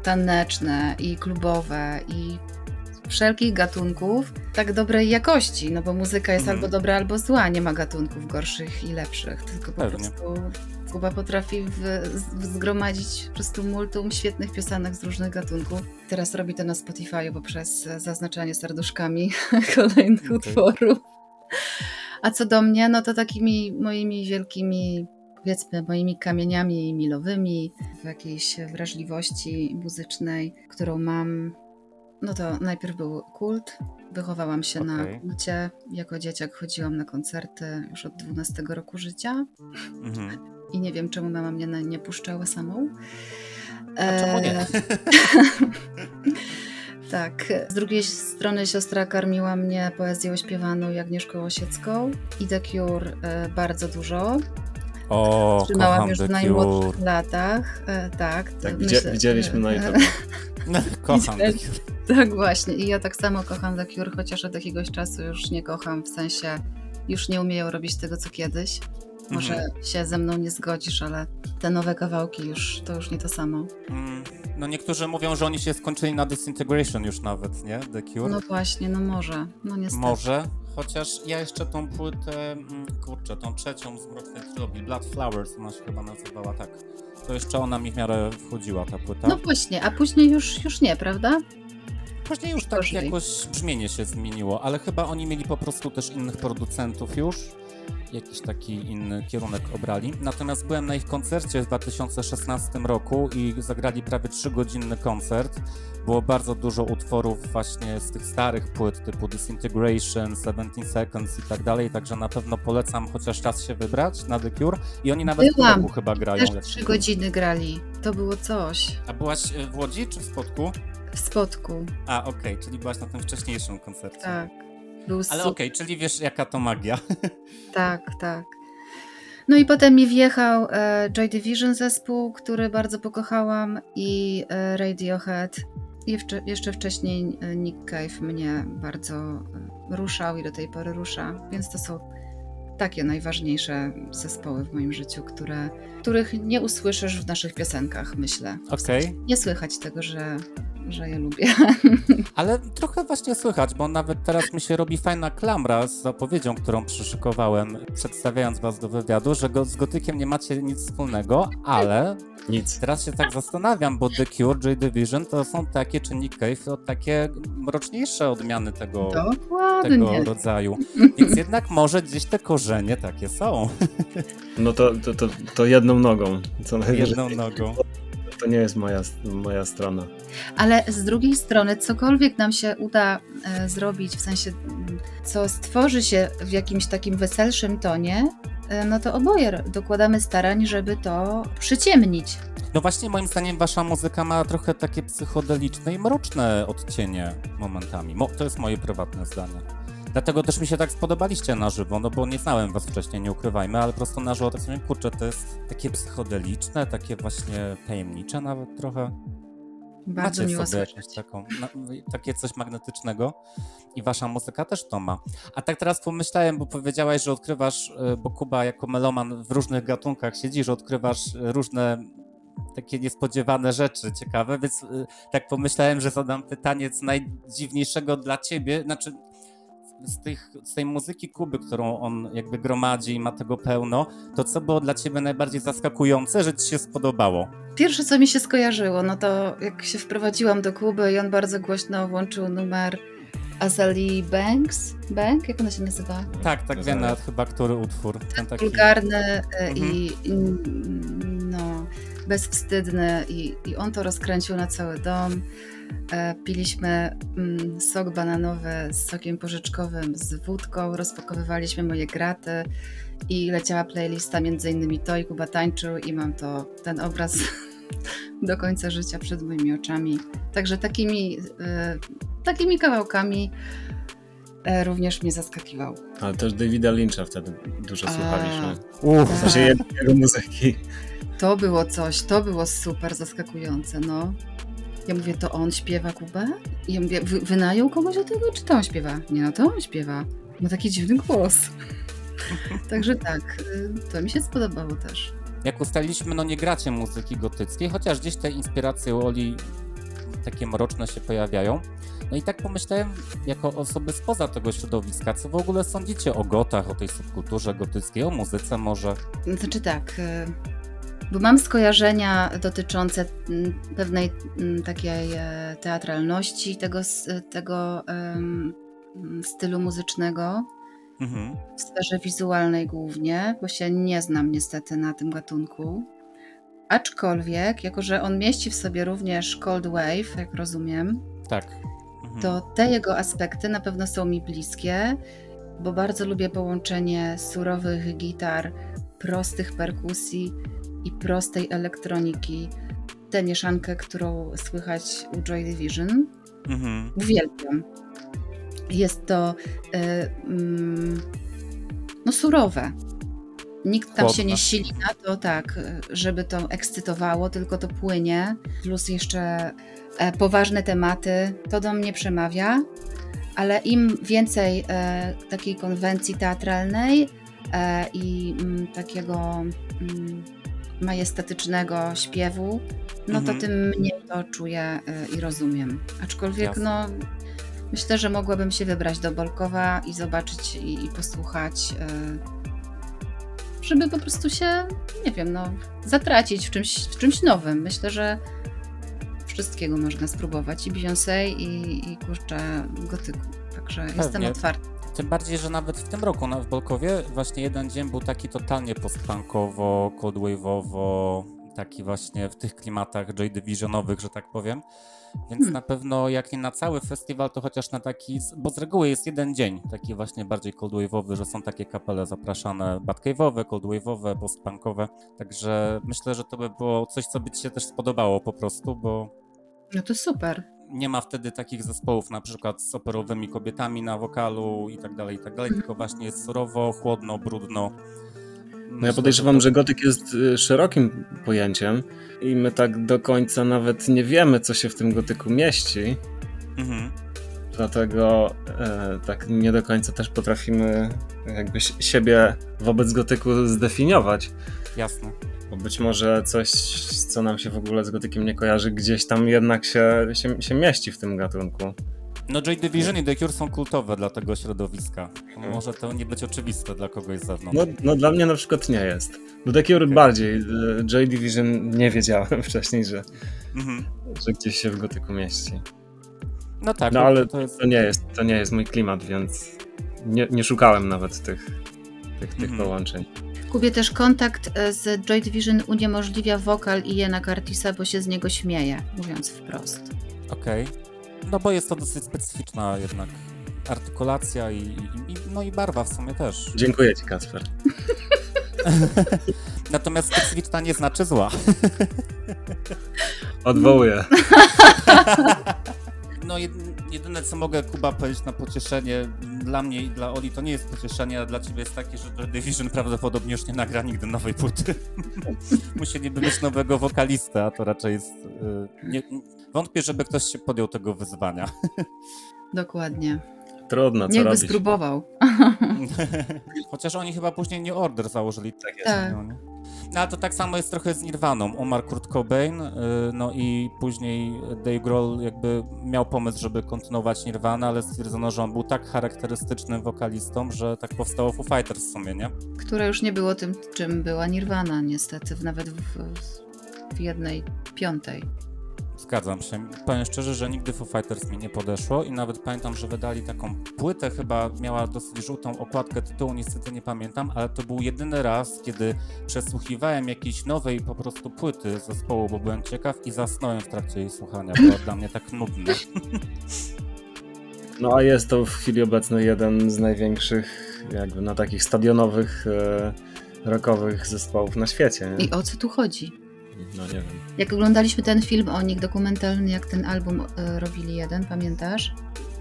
taneczne i klubowe i wszelkich gatunków tak dobrej jakości, no bo muzyka jest Mhm. albo dobra, albo zła, nie ma gatunków gorszych i lepszych, tylko po Pewnie. prostu Kuba potrafi w, z- zgromadzić po prostu multum świetnych piosenek z różnych gatunków. Teraz robi to na Spotify poprzez zaznaczanie serduszkami kolejnych Okej. utworów. A co do mnie, no to takimi moimi wielkimi, powiedzmy, moimi kamieniami milowymi w jakiejś wrażliwości muzycznej, którą mam, no to najpierw był kult. Wychowałam się na Okej. kulcie. Jako dzieciak chodziłam na koncerty już od 12 roku życia Mhm. i nie wiem, czemu mama mnie na, nie puszczała samą. A czemu nie? E, tak. Z drugiej strony siostra karmiła mnie poezją śpiewaną i Agnieszką Osiecką i The Cure e, bardzo dużo. O, Trzymałam już najmłodszych latach. E, tak. Tak, myślę- widzieliśmy na YouTube. kocham The Cure. Tak, właśnie. I ja tak samo kocham The Cure, chociaż od jakiegoś czasu już nie kocham, w sensie już nie umieją robić tego, co kiedyś. Może Mhm. się ze mną nie zgodzisz, ale te nowe kawałki już to już nie to samo. Mm, No niektórzy mówią, że oni się skończyli na Disintegration już nawet, nie? The Cure. No właśnie, no może. No niestety. Może, chociaż ja jeszcze tą płytę, mm, kurczę, tą trzecią z Mrocznej Trylogii, Blood Flowers ona się chyba nazywała, tak. To jeszcze ona mi w miarę wchodziła, ta płyta. No właśnie, a później już, już nie, prawda? Później już tak Gorzej. jakoś brzmienie się zmieniło, ale chyba oni mieli po prostu też innych producentów już. Jakiś taki inny kierunek obrali. Natomiast byłem na ich koncercie w 2016 roku i zagrali prawie 3-godzinny koncert. Było bardzo dużo utworów właśnie z tych starych płyt typu Disintegration, 17 Seconds i tak dalej, także na pewno polecam chociaż raz się wybrać na The Cure i oni nawet w Byłam. Quebecu chyba grają. Też jak trzy się- godziny grali. To było coś. A byłaś e, w Łodzi czy w Spodku? W spotku. A, okej, czyli byłaś na tym wcześniejszym koncercie. Tak. Był Ale okej, czyli wiesz jaka to magia. Tak, tak. No i potem mi wjechał e, Joy Division zespół, który bardzo pokochałam i e, Radiohead. I jeszcze wcześniej e, Nick Cave mnie bardzo ruszał i do tej pory rusza, więc to są takie najważniejsze zespoły w moim życiu, które, których nie usłyszysz w naszych piosenkach, myślę. Okej, Nie słychać tego, że, że je lubię. ale trochę właśnie słychać, bo nawet teraz mi się robi fajna klamra z zapowiedzią, którą przyszykowałem, przedstawiając was do wywiadu, że go, z gotykiem nie macie nic wspólnego, ale Nic. teraz się tak zastanawiam, bo The Cure, Joy Division to są takie, czy Nick Cave, to takie mroczniejsze odmiany tego, tego rodzaju. Więc jednak może gdzieś te korzenie takie są, No to, to, to, to jedną nogą. Co najwyżej. jedną nogą. To nie jest moja, moja strona. Ale z drugiej strony, cokolwiek nam się uda e, zrobić, w sensie, co stworzy się w jakimś takim weselszym tonie, e, no to oboje dokładamy starań, żeby to przyciemnić. No właśnie moim zdaniem wasza muzyka ma trochę takie psychodeliczne i mroczne odcienie momentami. Mo- to jest moje prywatne zdanie. Dlatego też mi się tak spodobaliście na żywo, no bo nie znałem was wcześniej, nie ukrywajmy, ale po prostu na żywo tak sobie, kurczę, to jest takie psychodeliczne, takie właśnie tajemnicze nawet trochę. Bardzo Macie miło sobie słyszeć. taką, na, takie coś magnetycznego i wasza muzyka też to ma. A tak teraz pomyślałem, bo powiedziałaś, że odkrywasz, y, bo Kuba jako meloman w różnych gatunkach siedzi, że odkrywasz y, różne takie niespodziewane rzeczy ciekawe, więc y, tak pomyślałem, że zadam pytanie, co najdziwniejszego dla ciebie, znaczy z, tych, z tej muzyki Kuby, którą on jakby gromadzi i ma tego pełno, to co było dla ciebie najbardziej zaskakujące, że ci się spodobało? Pierwsze, co mi się skojarzyło, no to jak się wprowadziłam do klubu i on bardzo głośno włączył numer Azali Banks. Bank? Jak ona się nazywa? Tak, tak wiem nawet chyba, który utwór. Ten taki... wulgarny e, Mhm. i, i no, bezwstydny i, i on to rozkręcił na cały dom. E, Piliśmy mm, sok bananowy z sokiem porzeczkowym, z wódką, rozpakowywaliśmy moje graty i leciała playlista między innymi to i Kuba tańczył i mam to, ten obraz do końca życia przed moimi oczami. Także takimi, e, takimi kawałkami e, również mnie zaskakiwał. Ale też Davida Lyncha wtedy dużo słuchaliśmy. Uff, W sensie jego muzyki. To było coś, to było super zaskakujące, no. Ja mówię, to on śpiewa Kubę? I ja mówię, wy, wynajął kogoś do tego, czy to on śpiewa? Nie, no to on śpiewa. Ma taki dziwny głos. Także tak, y, to mi się spodobało też. Jak ustaliliśmy, no nie gracie muzyki gotyckiej, chociaż gdzieś te inspiracje u Oli takie mroczne się pojawiają. No i tak pomyślałem, jako osoby spoza tego środowiska, co w ogóle sądzicie o gotach, o tej subkulturze gotyckiej, o muzyce może? Znaczy tak, y, bo mam skojarzenia dotyczące mm, pewnej mm, takiej e, teatralności tego, s- tego em, stylu muzycznego Mhm. w sferze wizualnej głównie, bo się nie znam niestety na tym gatunku. Aczkolwiek, jako że on mieści w sobie również Cold Wave, jak rozumiem, Tak. Mhm. to te jego aspekty na pewno są mi bliskie, bo bardzo lubię połączenie surowych gitar, prostych perkusji i prostej elektroniki. Tę mieszankę, którą słychać u Joy Division. Mhm. Uwielbiam. Jest to y, mm, no surowe. Nikt tam się nie sili na to, tak, żeby to ekscytowało, tylko to płynie. Plus jeszcze e, poważne tematy, to do mnie przemawia, ale im więcej e, takiej konwencji teatralnej e, i mm, takiego mm, majestatycznego śpiewu, no Mhm. to tym mniej to czuję e, i rozumiem. Aczkolwiek Jasne. no myślę, że mogłabym się wybrać do Bolkowa i zobaczyć i, i posłuchać, e, żeby po prostu się, nie wiem, no zatracić w czymś, w czymś nowym. Myślę, że wszystkiego można spróbować i Beyoncé i, i kurczę gotyku. Także jestem Pewnie. otwarta. Tym bardziej, że nawet w tym roku na w Bolkowie właśnie jeden dzień był taki totalnie postpunkowo, coldwave'owo, taki właśnie w tych klimatach Joy Divisionowych, że tak powiem. Więc Hmm. na pewno jak nie na cały festiwal, to chociaż na taki, bo z reguły jest jeden dzień, taki właśnie bardziej coldwave'owy, że są takie kapele zapraszane batcave'owe, coldwave'owe, postpunkowe. Także myślę, że to by było coś, co by ci się też spodobało po prostu, bo No to super. Nie ma wtedy takich zespołów na przykład z operowymi kobietami na wokalu i tak dalej, i tak dalej, tylko właśnie jest surowo, chłodno, brudno. No ja podejrzewam, że gotyk jest y, szerokim pojęciem i my tak do końca nawet nie wiemy, co się w tym gotyku mieści. Mhm. Dlatego e, tak nie do końca też potrafimy jakby si- siebie wobec gotyku zdefiniować. Jasne. Bo być może coś, co nam się w ogóle z gotykiem nie kojarzy, gdzieś tam jednak się, się, się mieści w tym gatunku. No Joy Division i The Cure są kultowe dla tego środowiska. Może to nie być oczywiste dla kogoś z zewnątrz. No, no dla mnie na przykład nie jest. Do The Cure bardziej. e, Joy Division nie wiedziałem wcześniej, że, Mhm. że gdzieś się w gotyku mieści. No tak, No bo ale to jest... to nie jest, to nie jest mój klimat, więc nie, nie szukałem nawet tych, tych, tych Mhm. połączeń. Kubie też kontakt e, z Joy Division uniemożliwia wokal Iena Curtisa, bo się z niego śmieje, mówiąc wprost. Okej. No bo jest to dosyć specyficzna jednak artykulacja i, i, i, no i barwa w sumie też. Dziękuję ci, Kacper. Natomiast specyficzna nie znaczy zła. Odwołuję. No jed- jedyne co mogę Kuba powiedzieć na pocieszenie dla mnie i dla Oli to nie jest pocieszenie, a dla ciebie jest takie, że The Division prawdopodobnie już nie nagra nigdy nowej płyty. Musieliby mieć nowego wokalistę, a to raczej jest... y, nie, wątpię, żeby ktoś się podjął tego wyzwania. Dokładnie. Trudno, co Niechby robić. spróbował. Chociaż oni chyba później nie Order założyli. Tak jest. Tak. No, ale to tak samo jest trochę z Nirwaną. Umarł Kurt Cobain, y, no i później Dave Grohl jakby miał pomysł, żeby kontynuować Nirvana, ale stwierdzono, że on był tak charakterystycznym wokalistą, że tak powstało Foo Fighters w sumie, nie? Które już nie było tym, czym była Nirvana, niestety, nawet w, w jednej piątej. Zgadzam się. Powiem szczerze, że nigdy Foo Fighters mi nie podeszło i nawet pamiętam, że wydali taką płytę, chyba miała dosyć żółtą okładkę tytułu, niestety nie pamiętam, ale to był jedyny raz, kiedy przesłuchiwałem jakiejś nowej po prostu płyty zespołu, bo byłem ciekaw i zasnąłem w trakcie jej słuchania. Było dla mnie tak nudne. No a jest to w chwili obecnej jeden z największych jakby na takich stadionowych e, rockowych zespołów na świecie. Nie? I o co tu chodzi? No nie wiem. Jak oglądaliśmy ten film o nich dokumentalny, jak ten album e, robili jeden, pamiętasz?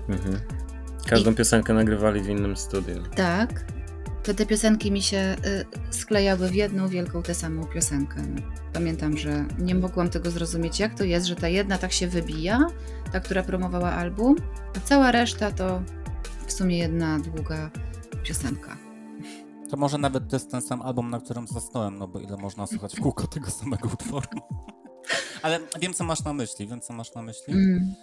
Mhm. Każdą piosenkę nagrywali w innym studiu. Tak. To te piosenki mi się y, sklejały w jedną wielką tę samą piosenkę. Pamiętam, że nie mogłam tego zrozumieć, jak to jest, że ta jedna tak się wybija, ta, która promowała album, a cała reszta to w sumie jedna długa piosenka. To może nawet to jest ten sam album, na którym zasnąłem, no bo ile można słuchać w kółko tego samego utworu. Ale wiem, co masz na myśli, wiem, co masz na myśli. Mm.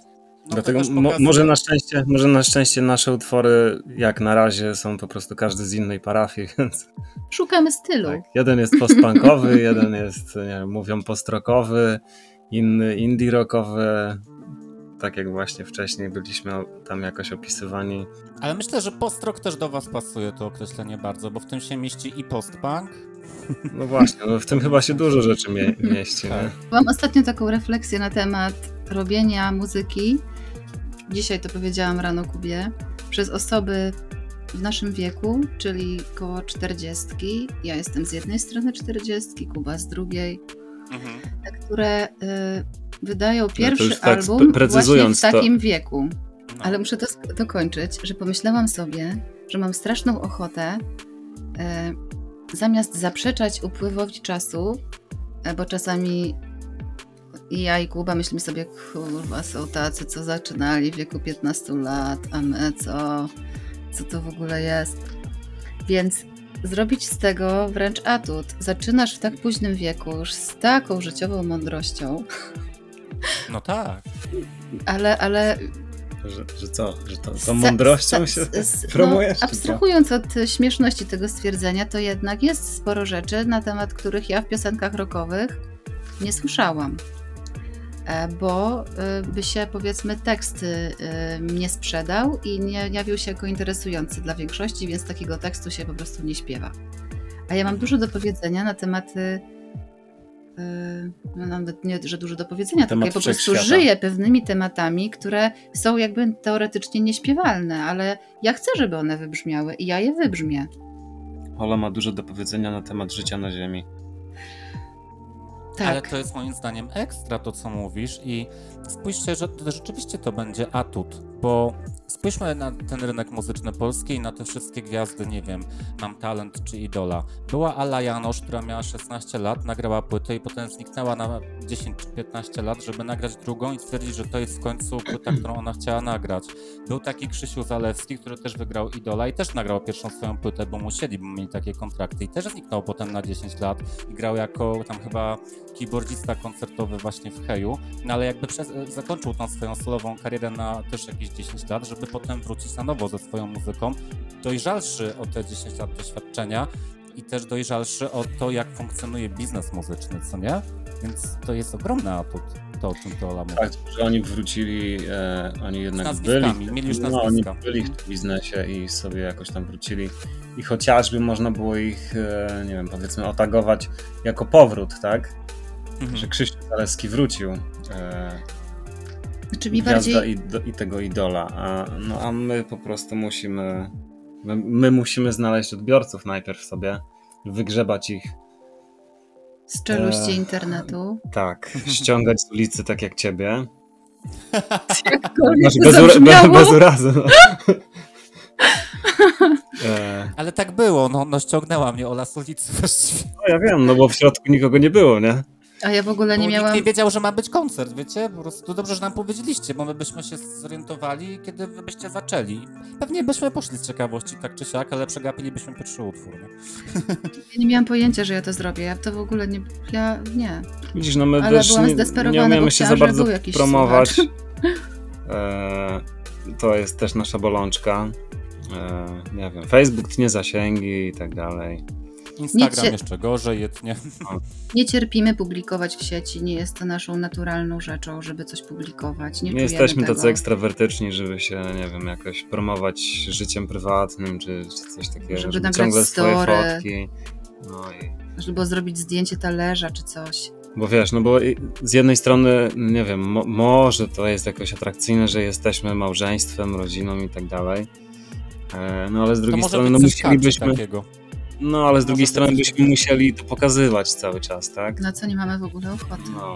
No Dlatego mo- może, na szczęście, może na szczęście nasze utwory, jak na razie, są po prostu każdy z innej parafii, więc Szukamy stylu. tak. Jeden jest postpunkowy, jeden jest, nie wiem, mówią postrokowy, inny indie rockowy. Tak jak właśnie wcześniej byliśmy tam jakoś opisywani. Ale myślę, że post-rock też do was pasuje to określenie bardzo, bo w tym się mieści i post-punk. No właśnie, no w tym chyba się dużo rzeczy mie- mieści. Tak. Mam ostatnio taką refleksję na temat robienia muzyki. Dzisiaj to powiedziałam rano Kubie. Przez osoby w naszym wieku, czyli koło 40. Ja jestem z jednej strony 40, Kuba z drugiej, Mhm. które y, wydają pierwszy już tak album właśnie w to- takim wieku. No. Ale muszę to dokończyć, że pomyślałam sobie, że mam straszną ochotę e, zamiast zaprzeczać upływowi czasu, e, bo czasami i ja i Kuba myślimy sobie, kurwa, są tacy, co zaczynali w wieku 15 lat, a my co, co to w ogóle jest. Więc zrobić z tego wręcz atut. Zaczynasz w tak późnym wieku, już z taką życiową mądrością, no tak. ale, ale Że, że co? Że to, tą mądrością się z- promujesz? No, abstrahując od śmieszności tego stwierdzenia, to jednak jest sporo rzeczy, na temat których ja w piosenkach rockowych nie słyszałam. E, Bo y, by się powiedzmy tekst y, nie sprzedał i nie jawił się jako interesujący dla większości, więc takiego tekstu się po prostu nie śpiewa. A ja mam dużo do powiedzenia na tematy. Y, No nawet nie, że dużo do powiedzenia, tylko Temat ja po prostu żyję pewnymi tematami, które są jakby teoretycznie nieśpiewalne, ale ja chcę, żeby one wybrzmiały i ja je wybrzmię. Ola ma dużo do powiedzenia na temat życia na Ziemi. Tak. Ale to jest moim zdaniem ekstra to, co mówisz i spójrzcie, że rzeczywiście to będzie atut, bo spójrzmy na ten rynek muzyczny polski i na te wszystkie gwiazdy, nie wiem, Mam Talent czy Idola. Była Ala Janosz, która miała 16 lat, nagrała płytę i potem zniknęła na 10 czy 15 lat, żeby nagrać drugą i stwierdzić, że to jest w końcu płyta, którą ona chciała nagrać. Był taki Krzysiu Zalewski, który też wygrał Idola i też nagrał pierwszą swoją płytę, bo musieli, bo mieli takie kontrakty i też zniknął potem na 10 lat i grał jako tam chyba keyboardzista koncertowy właśnie w Heju, no ale jakby przez, zakończył tą swoją solową karierę na też jakieś 10 lat, żeby potem wrócić na nowo ze swoją muzyką, dojrzalszy o te 10 lat doświadczenia i też dojrzalszy o to, jak funkcjonuje biznes muzyczny, co nie? Więc to jest ogromny atut, to o czym to Ola mówi. Tak, że oni wrócili, e, oni jednak byli, mieli już no, oni byli w tym biznesie i sobie jakoś tam wrócili. I chociażby można było ich, e, nie wiem, powiedzmy otagować jako powrót, tak? Mhm. Że Krzysztof Zaleski wrócił. E, Znaczy mi bardziej, i, do, i tego idola. A, no a my po prostu musimy, my, my musimy znaleźć odbiorców najpierw sobie, wygrzebać ich, z czeluści Eee. internetu, tak, ściągać z ulicy tak jak ciebie. jakkolwiek bez, zabrzmiało. bez urazy. No. E, Ale tak było, no, no ściągnęła mnie Ola z ulicy właściwie. no ja wiem, no bo w środku nikogo nie było, nie? A ja w ogóle nie Bo miałam... Nikt nie wiedział, że ma być koncert, wiecie? Po prostu dobrze, że nam powiedzieliście, bo my byśmy się zorientowali, kiedy wy byście zaczęli. Pewnie byśmy poszli z ciekawości, tak czy siak, ale przegapilibyśmy pierwszy utwór. Nie? Ja nie miałam pojęcia, że ja to zrobię. Ja to w ogóle nie... Ja nie. Widzisz, no my Ale też byłam nie, zdesperowana, nie bo umiemy się za bardzo promować. E, to jest też nasza bolączka. E, nie wiem, Facebook tnie zasięgi i tak dalej. Instagram Nic- jeszcze gorzej, jetnie. Nie cierpimy publikować w sieci. Nie jest to naszą naturalną rzeczą, żeby coś publikować. Nie, Nie, jesteśmy tego. tacy ekstrawertyczni, żeby się, nie wiem, jakoś promować życiem prywatnym, czy, czy coś takiego, Żeby żeby, ciągle swoje story. fotki. No i Żeby zrobić zdjęcie talerza czy coś. Bo wiesz, no bo z jednej strony, nie wiem, mo może to jest jakoś atrakcyjne, że jesteśmy małżeństwem, rodziną i tak dalej. E, No ale z drugiej strony, no musielibyśmy. takiego. No ale z drugiej Może strony byśmy musieli to pokazywać cały czas, tak? Na co nie mamy w ogóle ochoty. No.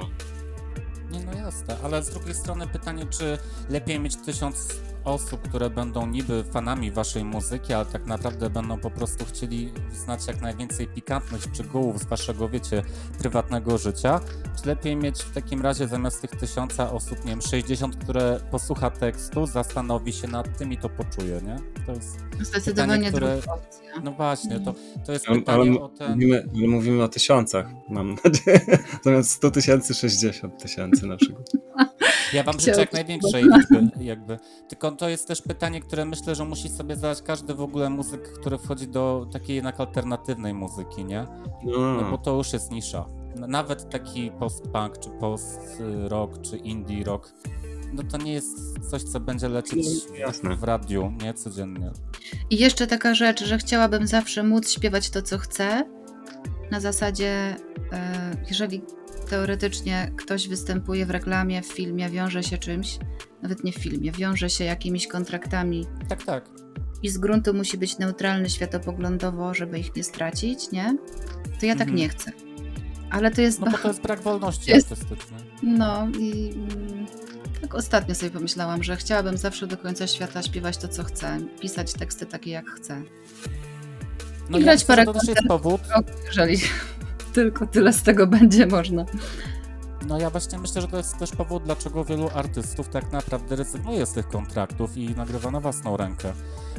Nie, no jasne, ale z drugiej strony pytanie, czy lepiej mieć tysiąc osób, które będą niby fanami waszej muzyki, ale tak naprawdę będą po prostu chcieli znać jak najwięcej pikantnych szczegółów z waszego, wiecie, prywatnego życia, czy lepiej mieć w takim razie zamiast tych tysiąca osób, nie wiem, 60, które posłucha tekstu, zastanowi się nad tym i to poczuje, nie? To jest Zdecydowanie które- druga opcja. No właśnie, to, to jest Ale, ale pytanie o ten... mówimy, ale mówimy o tysiącach, mam nadzieję. Zamiast 100 tysięcy, 60 tysięcy na przykład. Ja wam życzę jak największej liczby, jakby. Tylko to jest też pytanie, które myślę, że musi sobie zadać każdy w ogóle muzyk, który wchodzi do takiej jednak alternatywnej muzyki, nie? No bo No, to już jest nisza. Nawet taki post-punk, czy post-rock, czy indie rock, no to nie jest coś, co będzie lecieć No, jasne. w radiu, nie? Codziennie. I jeszcze taka rzecz, że chciałabym zawsze móc śpiewać to, co chcę. Na zasadzie, e, jeżeli teoretycznie ktoś występuje w reklamie, w filmie, wiąże się czymś, nawet nie w filmie, wiąże się jakimiś kontraktami Tak, tak. i z gruntu musi być neutralny światopoglądowo, żeby ich nie stracić, nie? To ja tak Mhm. nie chcę. Ale to jest. No bo to jest brak wolności Jest- artystycznej. No i mm, tak ostatnio sobie pomyślałam, że chciałabym zawsze do końca świata śpiewać to, co chcę, pisać teksty takie, jak chcę. No I grać parę to też jest powód, Jeżeli tylko tyle z tego będzie można. No ja właśnie myślę, że to jest też powód, dlaczego wielu artystów tak naprawdę rezygnuje z tych kontraktów i nagrywa na własną rękę.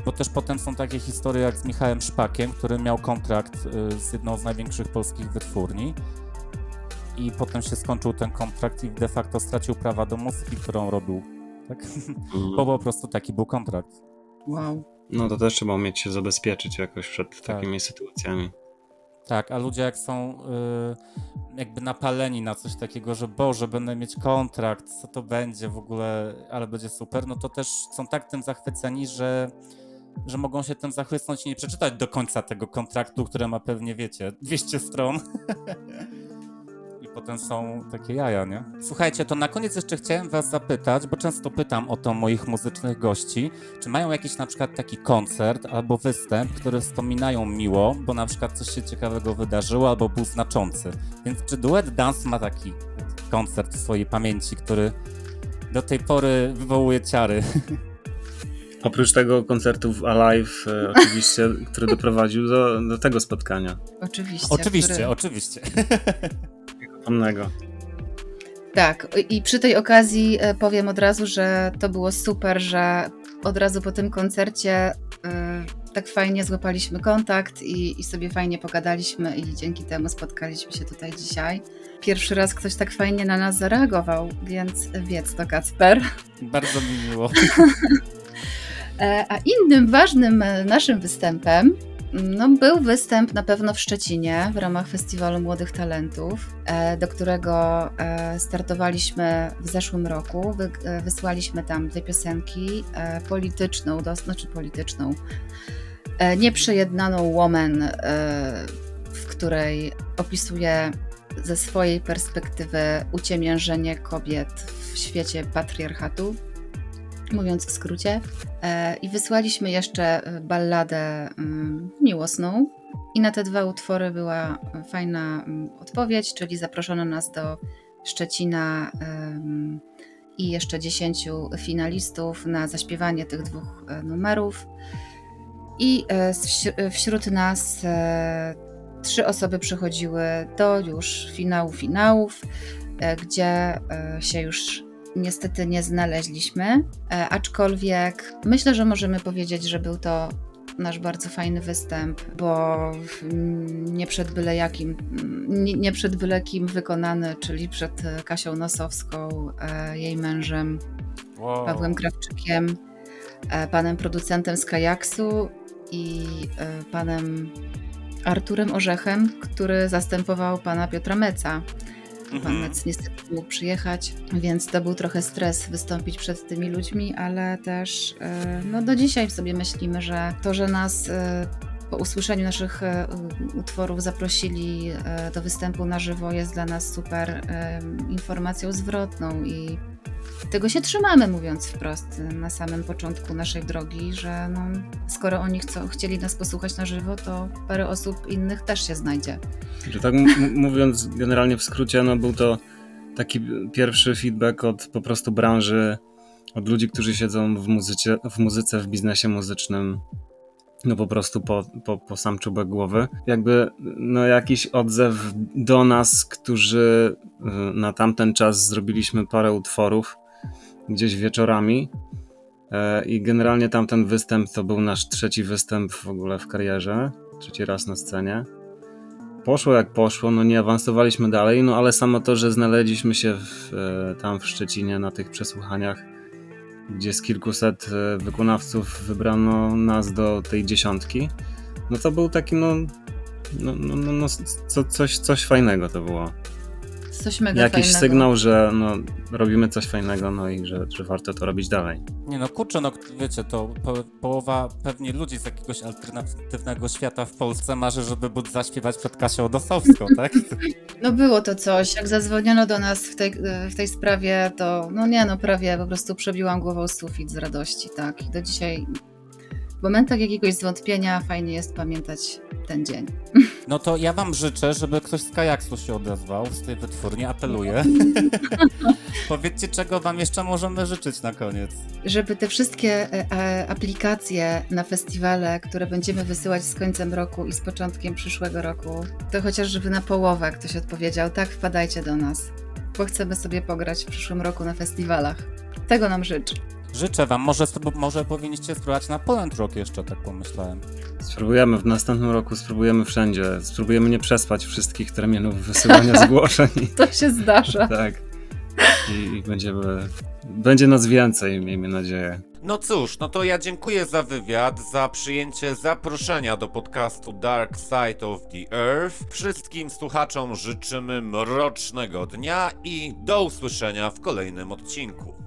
Bo też potem są takie historie jak z Michałem Szpakiem, który miał kontrakt y, z jedną z największych polskich wytwórni i potem się skończył ten kontrakt i de facto stracił prawa do muzyki, którą robił. Tak? Bo po prostu taki był kontrakt. Wow. no to też trzeba umieć się zabezpieczyć jakoś przed Tak. takimi sytuacjami. Tak, a ludzie jak są y, jakby napaleni na coś takiego, że Boże, będę mieć kontrakt, co to będzie w ogóle, ale będzie super, no to też są tak tym zachwyceni, że, że mogą się tym zachłysnąć i nie przeczytać do końca tego kontraktu, które ma pewnie, wiecie, 200 stron. Potem są takie jaja, nie? Słuchajcie, to na koniec jeszcze chciałem was zapytać, bo często pytam o to moich muzycznych gości, czy mają jakiś na przykład taki koncert albo występ, który wspominają miło, bo na przykład coś się ciekawego wydarzyło albo był znaczący. Więc czy duet Dance ma taki koncert w swojej pamięci, który do tej pory wywołuje ciary? Oprócz tego koncertu w Alive, e, oczywiście, który doprowadził do, do tego spotkania Oczywiście. oczywiście, który- oczywiście. pannego. Tak, i przy tej okazji e, powiem od razu, że to było super, że od razu po tym koncercie e, tak fajnie złapaliśmy kontakt i, i sobie fajnie pogadaliśmy i dzięki temu spotkaliśmy się tutaj dzisiaj. Pierwszy raz ktoś tak fajnie na nas zareagował, więc wiedz to Kacper. Bardzo mi miło. E, A innym ważnym naszym występem no, był występ na pewno w Szczecinie w ramach Festiwalu Młodych Talentów, e, do którego e, startowaliśmy w zeszłym roku. E, wysłaliśmy tam dwie piosenki, polityczną, do, znaczy polityczną, nieprzejednaną Woman, w której opisuje ze swojej perspektywy uciemiężenie kobiet w świecie patriarchatu, mówiąc w skrócie. E, I wysłaliśmy jeszcze e, balladę mm, miłosną. I na te dwa utwory była fajna mm, odpowiedź, czyli zaproszono nas do Szczecina i jeszcze dziesięciu finalistów na zaśpiewanie tych dwóch e, numerów. I wśród nas trzy osoby przychodziły do już finału finałów, gdzie się już niestety nie znaleźliśmy, e, aczkolwiek myślę, że możemy powiedzieć, że był to nasz bardzo fajny występ, bo mm, nie przed byle jakim, mm, nie, przed byle kim wykonany, czyli przed Kasią Nosowską, e, jej mężem Wow. Pawłem Krawczykiem, e, panem producentem z Kajaksu i panem Arturem Orzechem, który zastępował pana Piotra Meca. Pan Mhm. Mec niestety nie mógł przyjechać, więc to był trochę stres wystąpić przed tymi ludźmi, ale też e, no do dzisiaj sobie myślimy, że to, że nas e, po usłyszeniu naszych e, utworów zaprosili do występu na żywo jest dla nas super informacją zwrotną i tego się trzymamy, mówiąc wprost, na samym początku naszej drogi, że no, skoro oni chcą, chcieli nas posłuchać na żywo, to parę osób innych też się znajdzie. Że tak mówiąc generalnie w skrócie, no był to taki pierwszy feedback od po prostu branży od ludzi, którzy siedzą w muzyce, w, muzyce, w biznesie muzycznym, no po prostu po, po, po sam czubek głowy. Jakby no jakiś odzew do nas, którzy y, na tamten czas zrobiliśmy parę utworów gdzieś wieczorami e, i generalnie tamten występ to był nasz trzeci występ w ogóle w karierze, trzeci raz na scenie. Poszło jak poszło, no nie awansowaliśmy dalej, no ale samo to, że znaleźliśmy się w, e, tam w Szczecinie na tych przesłuchaniach, gdzie z kilkuset e, wykonawców wybrano nas do tej dziesiątki, no to był taki no, no, no, no, no co, coś, coś fajnego to było. Coś mega Jakiś fajnego. sygnał, że no, robimy coś fajnego, no i że, że warto to robić dalej. Nie no, kurczę, no wiecie, to po, połowa pewnie ludzi z jakiegoś alternatywnego świata w Polsce marzy, żeby móc zaśpiewać przed Kasią Dosowską, tak? No było to coś. Jak zadzwoniono do nas w tej, w tej sprawie, to no nie no, prawie po prostu przebiłam głową sufit z radości, tak. I do dzisiaj w momentach jakiegoś zwątpienia fajnie jest pamiętać ten dzień. No to ja wam życzę, żeby ktoś z Kajaksu się odezwał, z tej wytwórni, apeluję. Powiedzcie, czego wam jeszcze możemy życzyć na koniec. Żeby te wszystkie e, aplikacje na festiwale, które będziemy wysyłać z końcem roku i z początkiem przyszłego roku, to chociaż żeby na połowę ktoś odpowiedział, tak, wpadajcie do nas, bo chcemy sobie pograć w przyszłym roku na festiwalach. Tego nam życzę. Życzę wam, może, może powinniście spróbować na Poland Rock jeszcze, tak pomyślałem. Spróbujemy w następnym roku, spróbujemy wszędzie. Spróbujemy nie przespać wszystkich terminów wysyłania zgłoszeń. To się zdarza. tak. I, I będziemy. Będzie nas więcej, miejmy nadzieję. No cóż, no to ja dziękuję za wywiad, za przyjęcie zaproszenia do podcastu Dark Side of the Earth. Wszystkim słuchaczom życzymy mrocznego dnia i do usłyszenia w kolejnym odcinku.